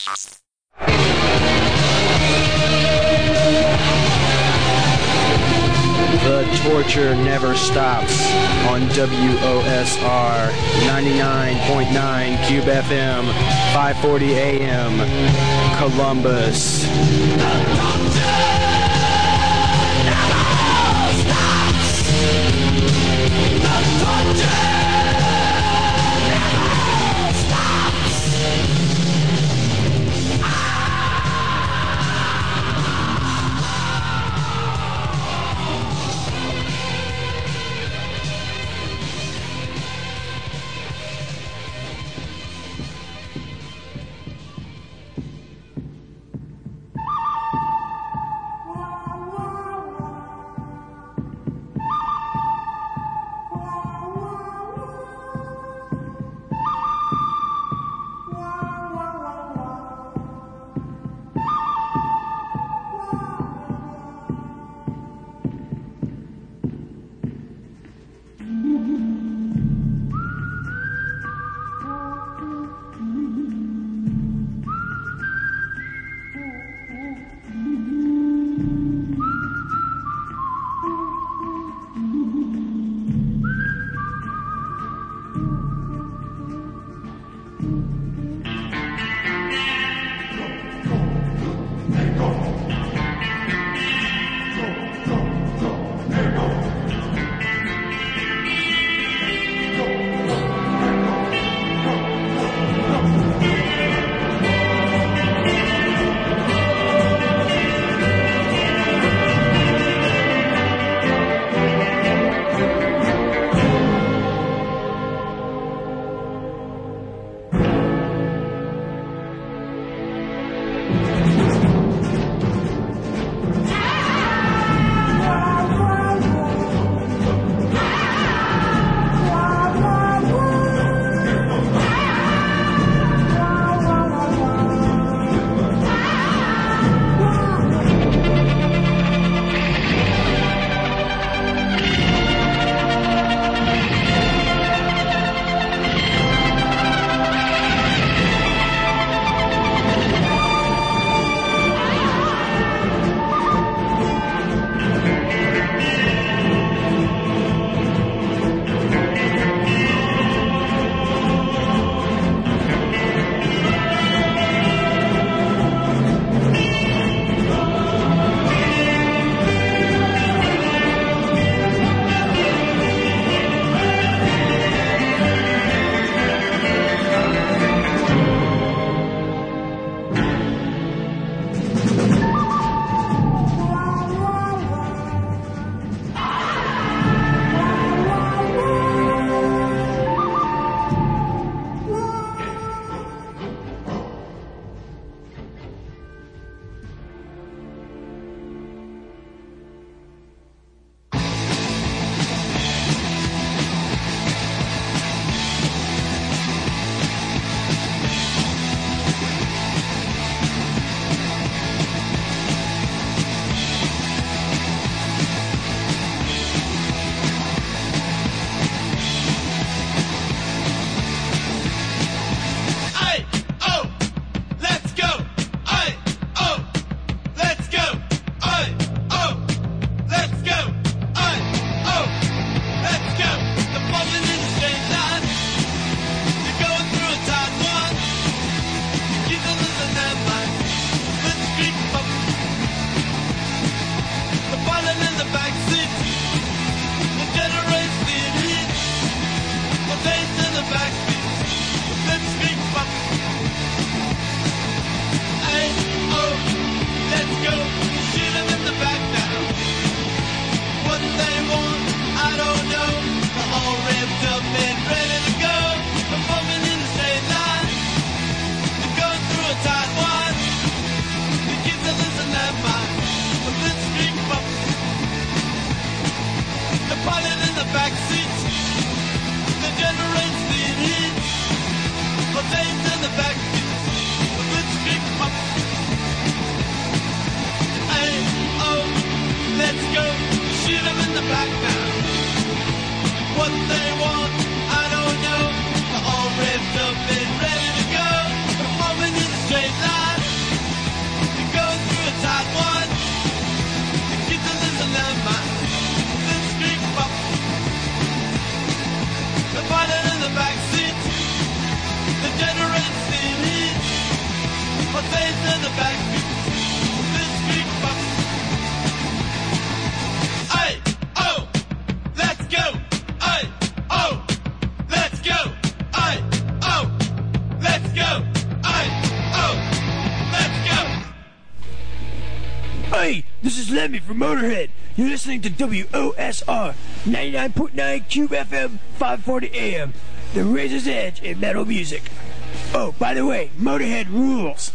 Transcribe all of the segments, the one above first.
The torture never stops on WOSR 99.9 Cube FM, 540 AM, Columbus. From Motorhead. You're listening to WOSR 99.9 Cube FM 540 AM, the razor's edge in metal music. Oh, by the way, Motorhead rules.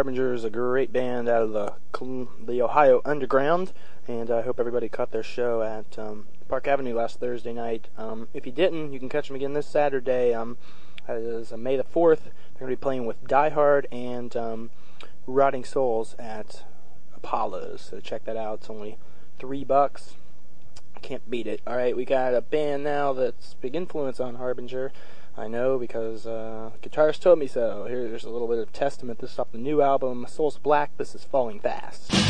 Harbinger is a great band out of the the Ohio Underground, and I hope everybody caught their show at um, Park Avenue last Thursday night. Um, if you didn't, you can catch them again this Saturday. Um, uh, May the 4th. They're going to be playing with Die Hard and um, Rotting Souls at Apollo's. So check that out. It's only three bucks. Can't beat it. All right, we got a band now that's big influence on Harbinger. I know because uh, guitarist told me so. Here's a little bit of testament. This is off the new album, Souls Black. This is Falling Fast.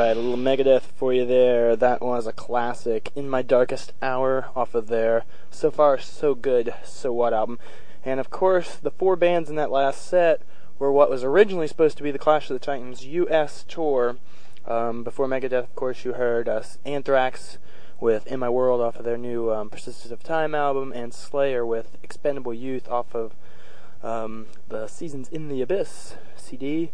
Right, a little Megadeth for you there. That was a classic. In My Darkest Hour off of their So Far So Good, So What album. And of course, the four bands in that last set were what was originally supposed to be the Clash of the Titans US tour. Um, before Megadeth, of course, you heard us Anthrax with In My World off of their new um, Persistence of Time album, and Slayer with Expendable Youth off of um, the Seasons in the Abyss CD.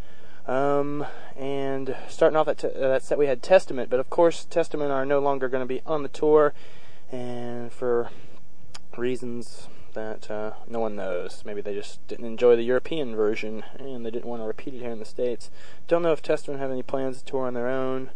Um, and starting off that, uh, that set, we had Testament, but of course, Testament are no longer going to be on the tour, and for reasons that uh, no one knows. Maybe they just didn't enjoy the European version, and they didn't want to repeat it here in the States. Don't know if Testament have any plans to tour on their own,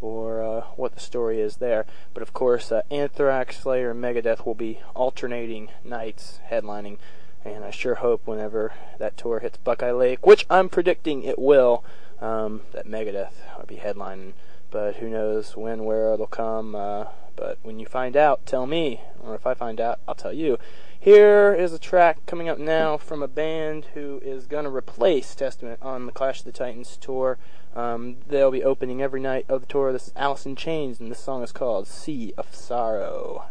or uh, what the story is there. But of course, uh, Anthrax, Slayer, and Megadeth will be alternating nights headlining and I sure hope whenever that tour hits Buckeye Lake, which I'm predicting it will, um, that Megadeth will be headlining. But who knows when, where it'll come. Uh, but when you find out, tell me. Or if I find out, I'll tell you. Here is a track coming up now from a band who is going to replace Testament on the Clash of the Titans tour. Um, they'll be opening every night of the tour. This is Alice in Chains, and this song is called Sea of Sorrow.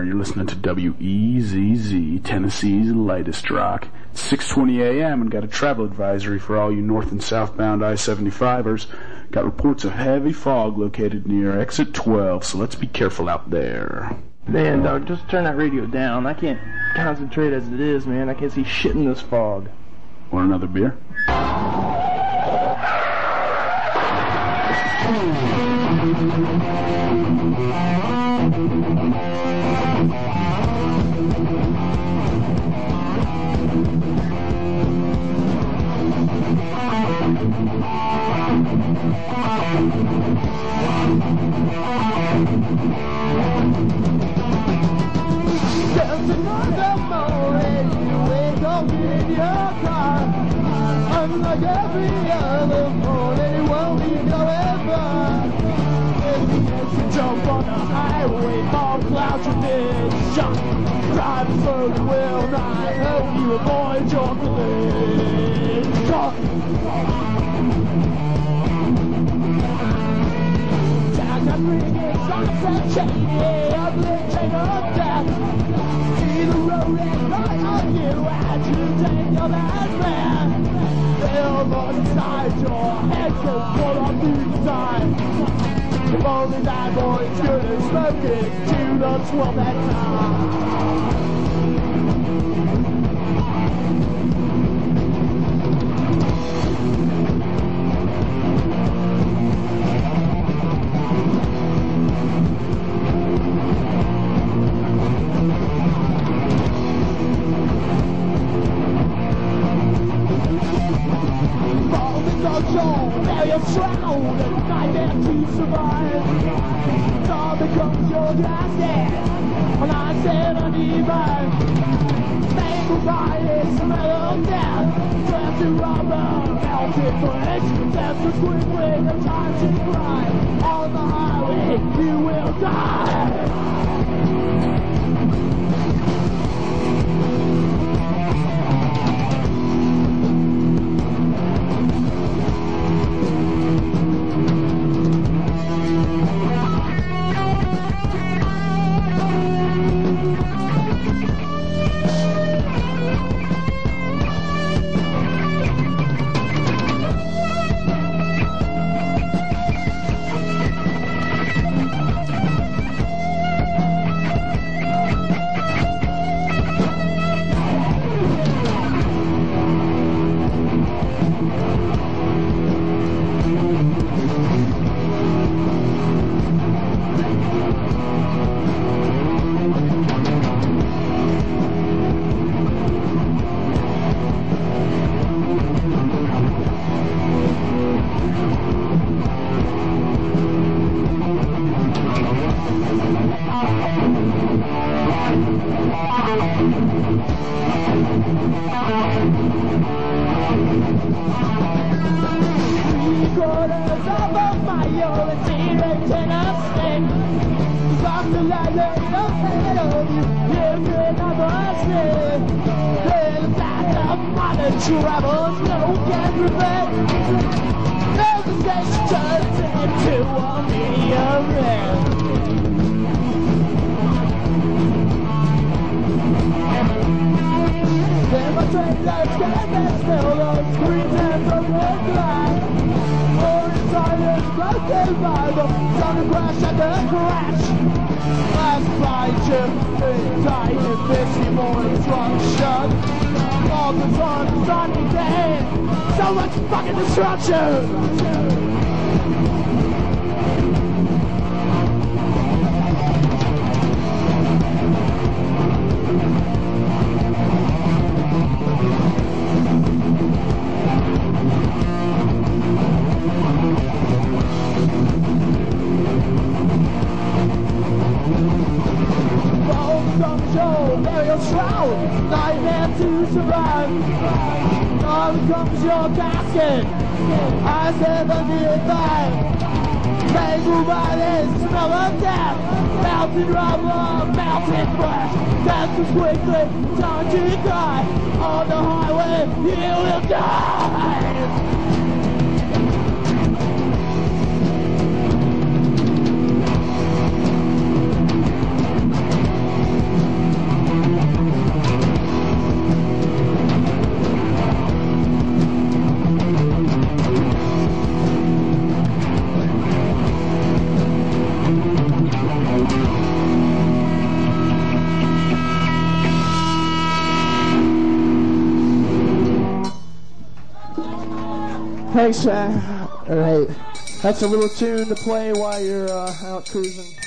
Shibner. You're listening to WEZZ, Tennessee's lightest rock. 6:20 a.m. and got a travel advisory for all you north and southbound I-75ers. Got reports of heavy fog located near exit 12, so let's be careful out there. Man, dog, just turn that radio down. I can't concentrate as it is, man. I can't see shit in this fog. Want another beer? Unlike every other morning, it won't be forever. You jump on the highway, all clouds are shot. Driving slowly will not help you avoid your collision. Time I'm ringing, and shady, ugly chain of death. The road and right on you as you take your last breath. Feel inside your head goes full of new time. If only that boy's good at smoking to the 12 at time. To survive. All becomes your last stand, when I said uneven. Mangled by a smell of death, dressed in rubber, melted flesh, death was quickly, the time to cry. On the highway, you will die. So much fucking destruction. Show, burial shroud, nightmare to survive. On comes your casket, I seventy-five. They move by this smell of death, rubber, melted flesh. Death is quickly, time to die. On the highway, you will die. Thanks, man. All right. That's a little tune to play while you're uh, out cruising.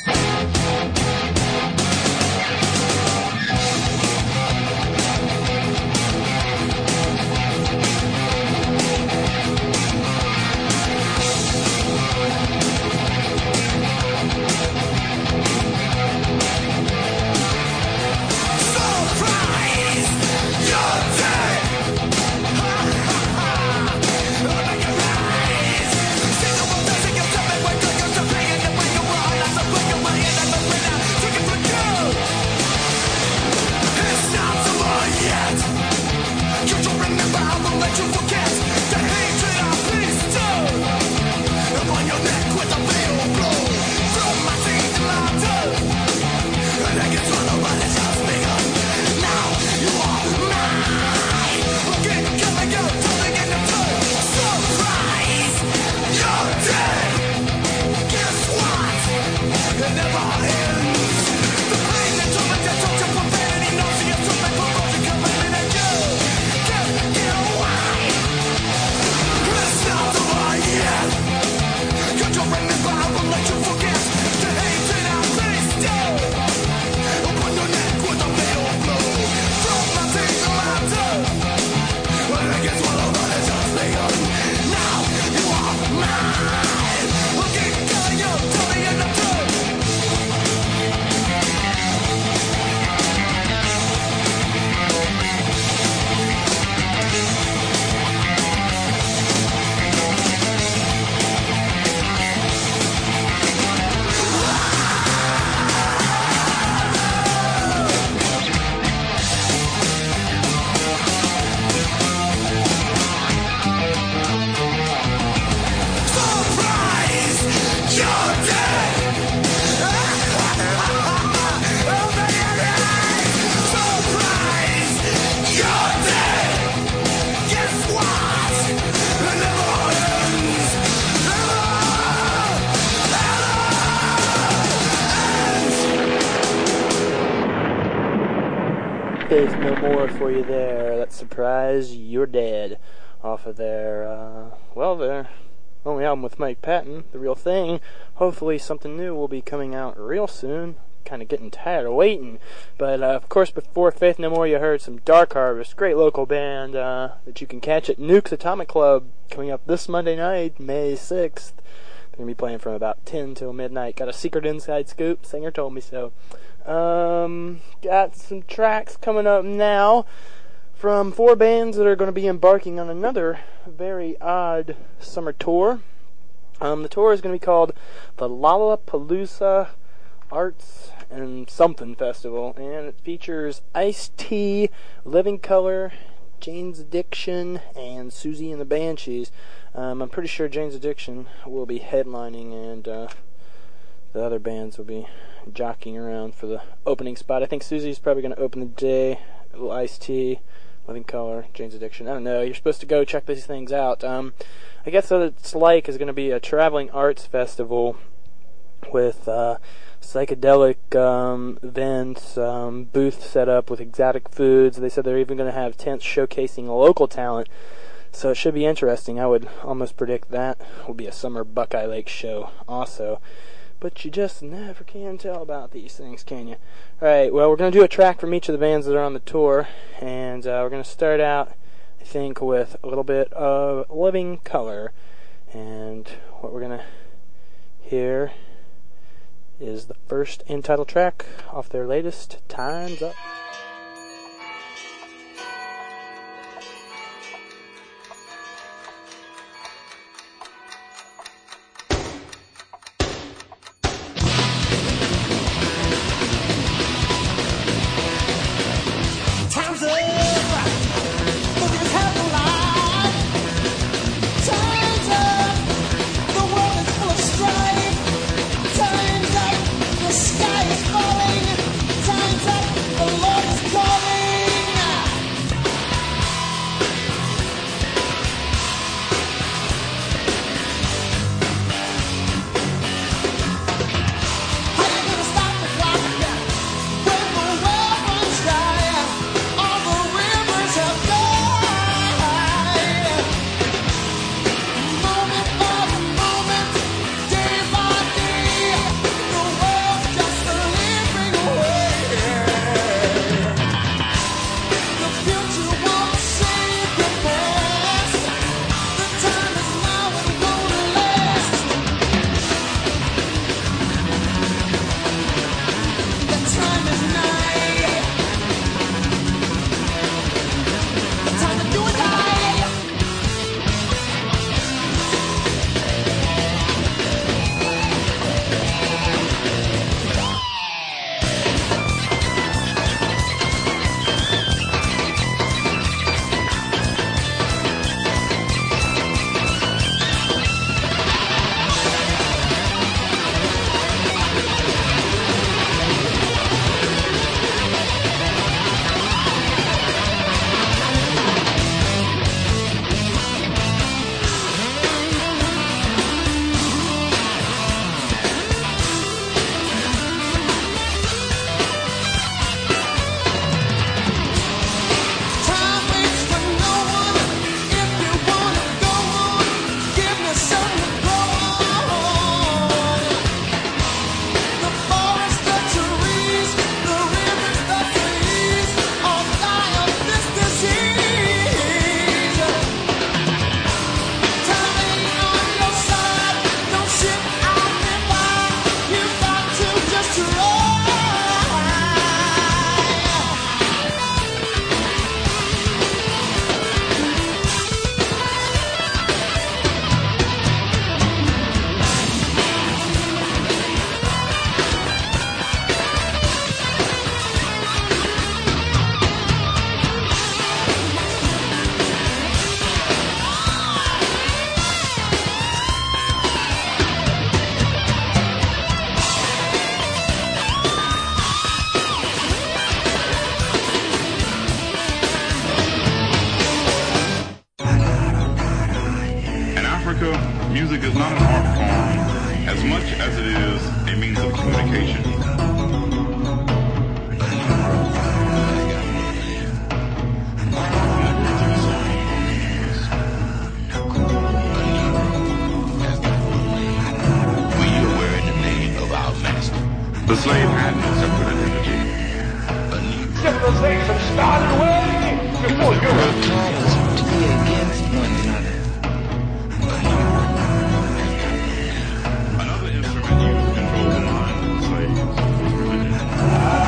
With Mike Patton, The Real Thing. Hopefully something new will be coming out real soon. Kind of getting tired of waiting. But, uh, of course, before Faith No More, you heard some Dark Harvest, great local band, uh, that you can catch at Nuke's Atomic Club coming up this Monday night, May 6th. They're going to be playing from about 10 till midnight. Got a secret inside scoop. Singer told me so. Um, got some tracks coming up now from four bands that are going to be embarking on another very odd summer tour. Um, the tour is going to be called the Lollapalooza Arts and Something Festival, and it features Ice T, Living Colour, Jane's Addiction, and Siouxsie and the Banshees. Um, I'm pretty sure Jane's Addiction will be headlining, and uh, the other bands will be jockeying around for the opening spot. I think Siouxsie's probably going to open the day. Little Ice T, Living Colour, Jane's Addiction. I don't know. You're supposed to go check these things out. Um, I guess what it's like is going to be a traveling arts festival with uh, psychedelic um, events, um, booth set up with exotic foods. They said they're even going to have tents showcasing local talent. So it should be interesting. I would almost predict that will be a summer Buckeye Lake show also. But you just never can tell about these things, can you? Alright, well, we're going to do a track from each of the bands that are on the tour. And uh, we're going to start out, I think, with a little bit of Living Colour. And what we're going to hear is the first entitled track off their latest Time's Up.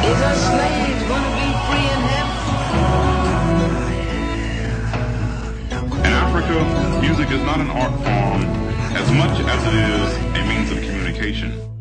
Is a slave gonna be free in heaven? In Africa, music is not an art form as much as it is a means of communication.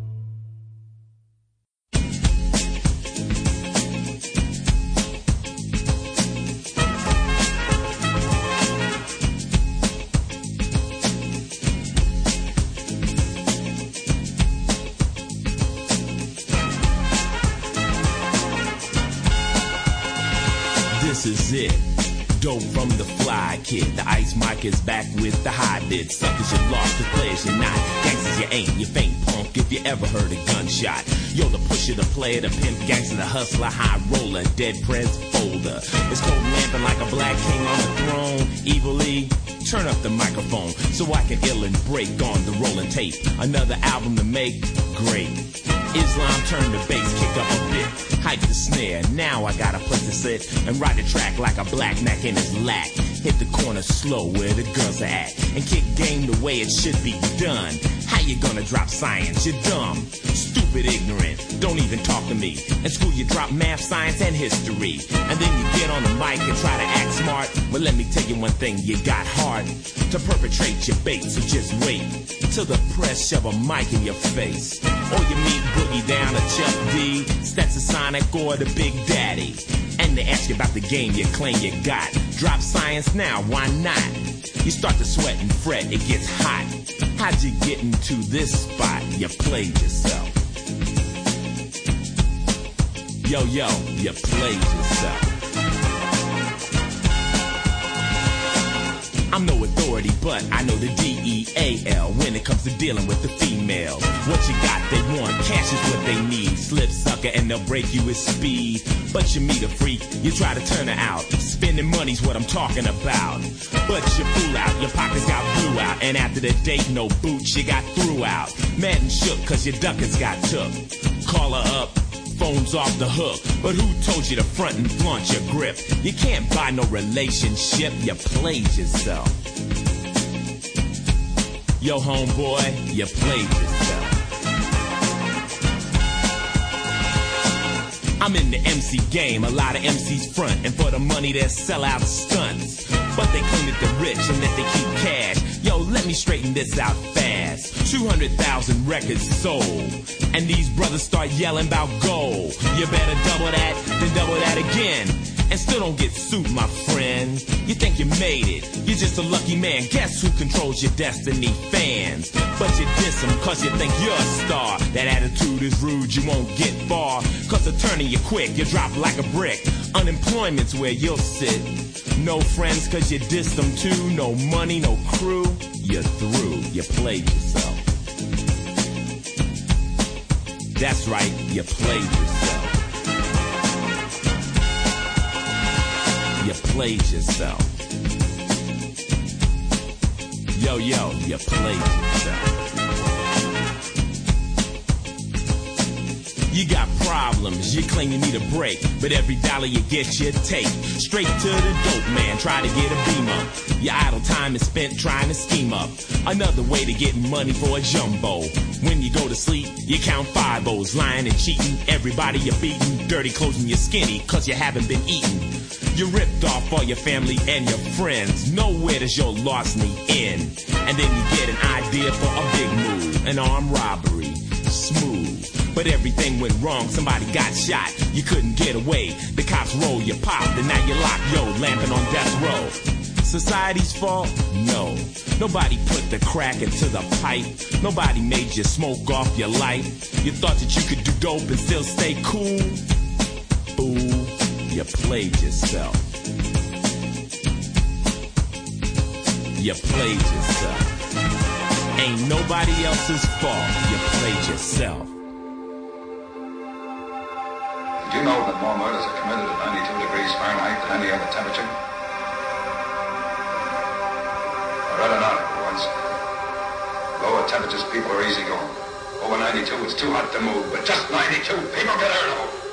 Is back with the high bid. Suckers you lost, the players you're not. Gangsters you ain't, you faint punk if you ever heard a gunshot. Yo, the pusher, the player, the pimp, gangster, the hustler, high roller, dead prez folder. It's cold lamping like a black king on the throne. Evilly, turn up the microphone so I can ill and break on the rolling tape. Another album to make, great. Islam turned the bass, kick up a bit. Hype the snare, now I got a place to sit and ride the track like a black neck in his lap. Hit the corner slow where the girls are at and kick game the way it should be done. How you gonna drop science? You're dumb, stupid, ignorant. Don't even talk to me. In school you drop math, science, and history. And then you get on the mic and try to act smart. But let me tell you one thing, you got heart to perpetrate your bait. So just wait till the press shove a mic in your face. Or you meet Boogie down at Chuck D, Stetsasonic, or the Big Daddy. And they ask you about the game you claim you got. Drop science now, why not? You start to sweat and fret, it gets hot. How'd you get into this spot? You played yourself. Yo, yo, you played yourself. I'm no authority, but I know the D-E-A-L when it comes to dealing with the females. What you got, they want. Cash is what they need. Slip sucker and they'll break you with speed. But you meet a freak, you try to turn her out. Spending money's what I'm talking about. But you fool out, your pockets got blew out. And after the date, no boots, you got threw out. Mad and shook cause your ducats got took. Call her up, phone's off the hook. But who told you to front and flaunt your grip? You can't buy no relationship, you played yourself. Yo, homeboy, you played yourself. I'm in the MC game, a lot of MCs front, and for the money they sell out stunts. But they claim that they're rich and that they keep cash. Yo, let me straighten this out fast. 200,000 records sold. And these brothers start yelling about gold. You better double that, then double that again. And still don't get sued, my friend. You think you made it, you're just a lucky man. Guess who controls your destiny? Fans. But you diss them cause you think you're a star. That attitude is rude, you won't get far. Cause they're turning you quick, you drop like a brick. Unemployment's where you'll sit. No friends cause you dissed them too. No money, no crew. You're through, you played yourself. That's right, you played yourself. You played yourself. Yo, yo, you played yourself. You got problems, you claim you need a break, but every dollar you get, you take straight to the dope man. Try to get a beamer. Your idle time is spent trying to scheme up another way to get money for a jumbo. When you go to sleep, you count five O's, lying and cheating. Everybody you're beating, dirty clothes and you're skinny, cause you haven't been eating. You ripped off all your family and your friends. Nowhere does your larceny end. And then you get an idea for a big move, an armed robbery. Smooth. But everything went wrong, somebody got shot. You couldn't get away. The cops roll your popped, and now you're locked, yo, lamping on death row. Society's fault? No. Nobody put the crack into the pipe. Nobody made you smoke off your life. You thought that you could do dope and still stay cool? Fool, you played yourself. You played yourself. Ain't nobody else's fault. You played yourself. Did you know that more murders are committed at 92 degrees Fahrenheit than any other temperature? I read an article once. Lower temperatures, people are easygoing. Over 92, it's too hot to move, but just 92. People get out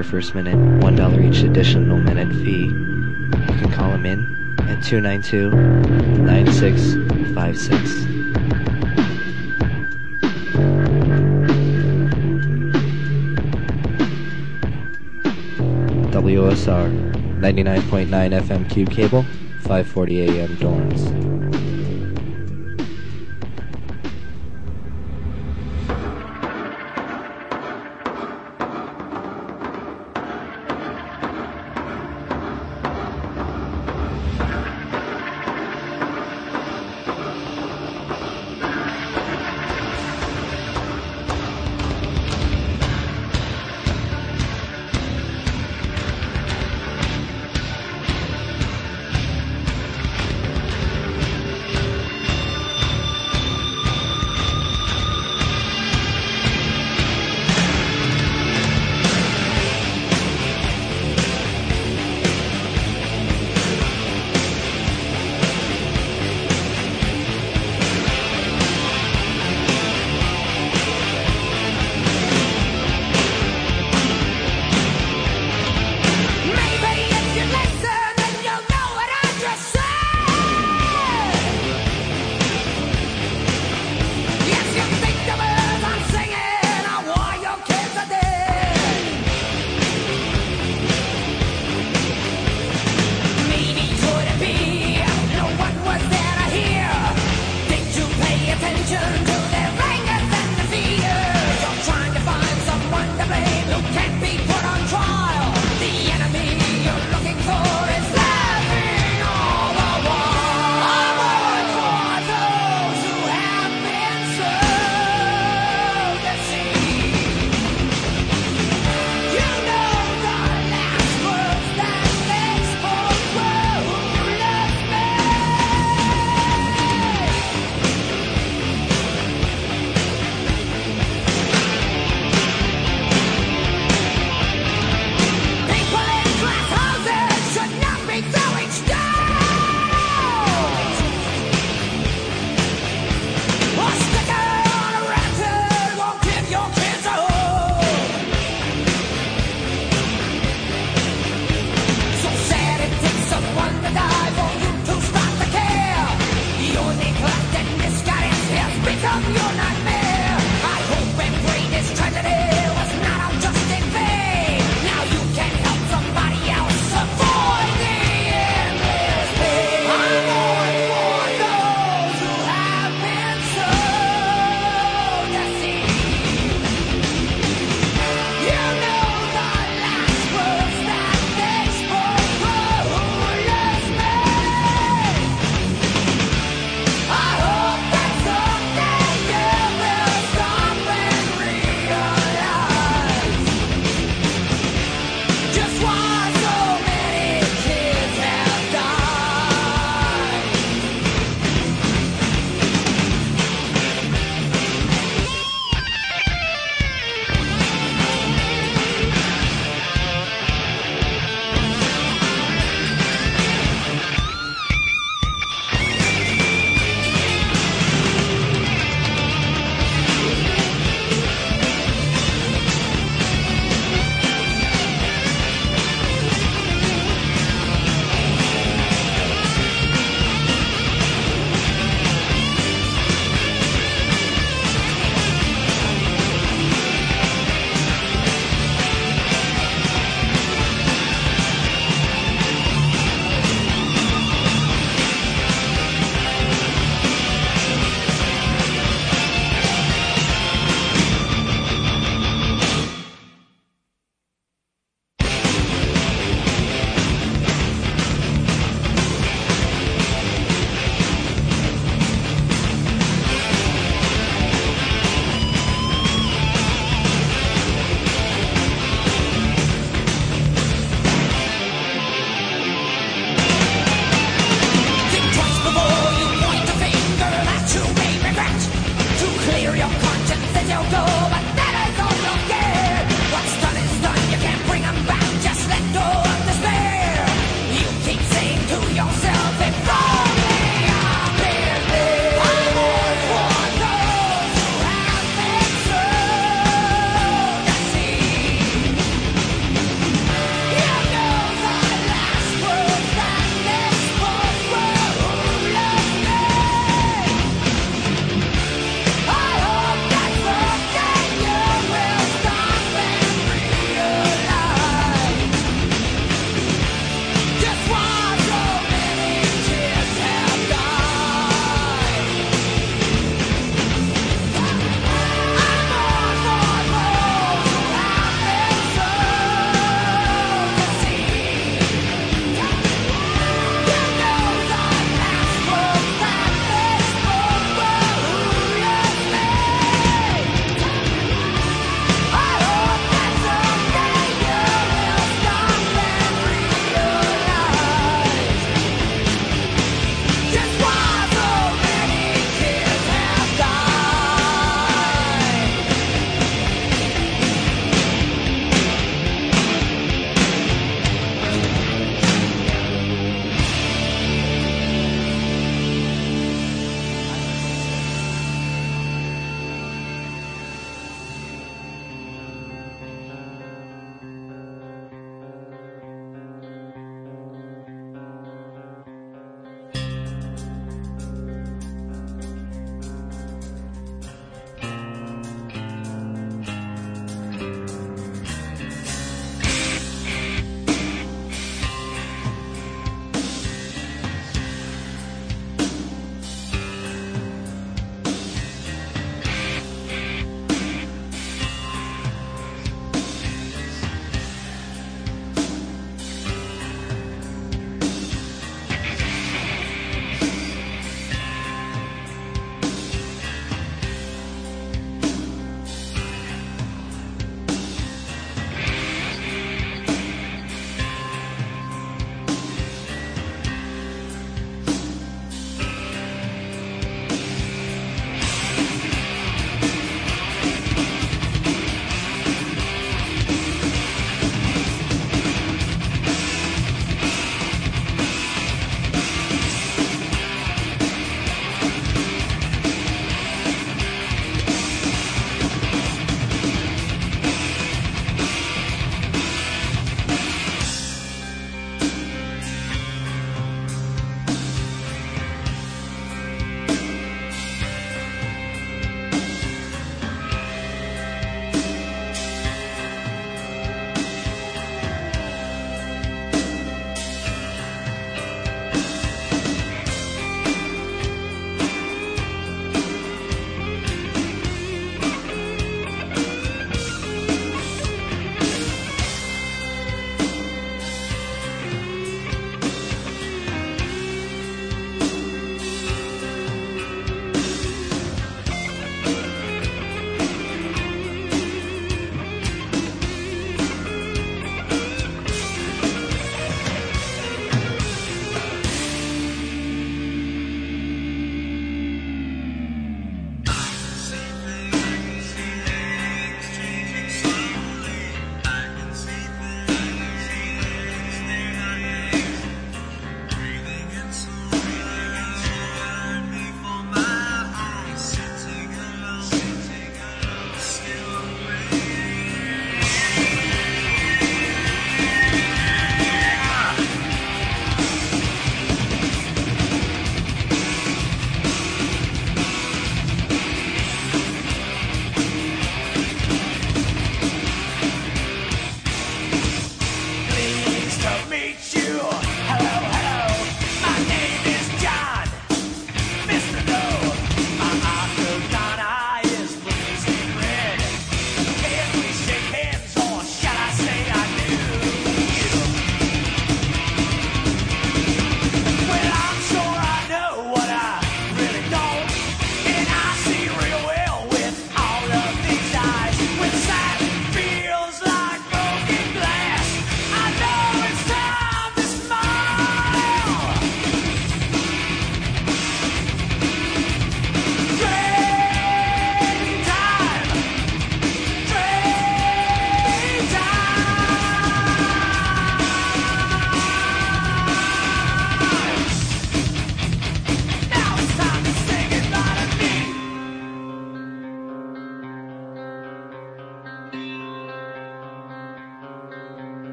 per first minute, $1 each additional minute fee, you can call them in at 292-9656. WOSR 99.9 FM Cube Cable, 540 AM Dorms.